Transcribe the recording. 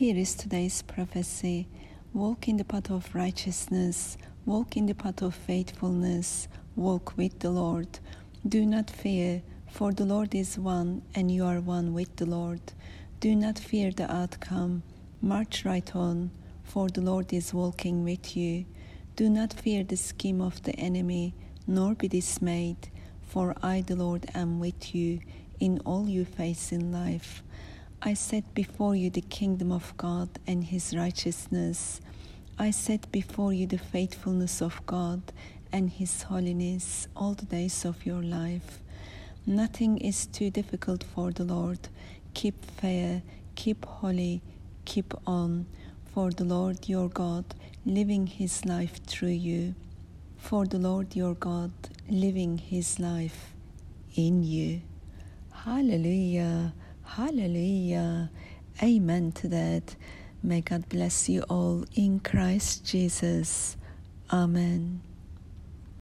Here is today's prophecy Walk in the path of righteousness, walk in the path of faithfulness, walk with the Lord. Do not fear, for the Lord is one, and you are one with the Lord. Do not fear the outcome. March right on, for the Lord is walking with you. Do not fear the scheme of the enemy, nor be dismayed, for I, the Lord, am with you in all you face in life. I set before you the kingdom of God and his righteousness. I set before you the faithfulness of God and his holiness all the days of your life. Nothing is too difficult for the Lord. Keep fair, keep holy, keep on, for the Lord your God living his life through you. For the Lord your God living his life in you. Hallelujah. Hallelujah. Amen to that. May God bless you all in Christ Jesus. Amen.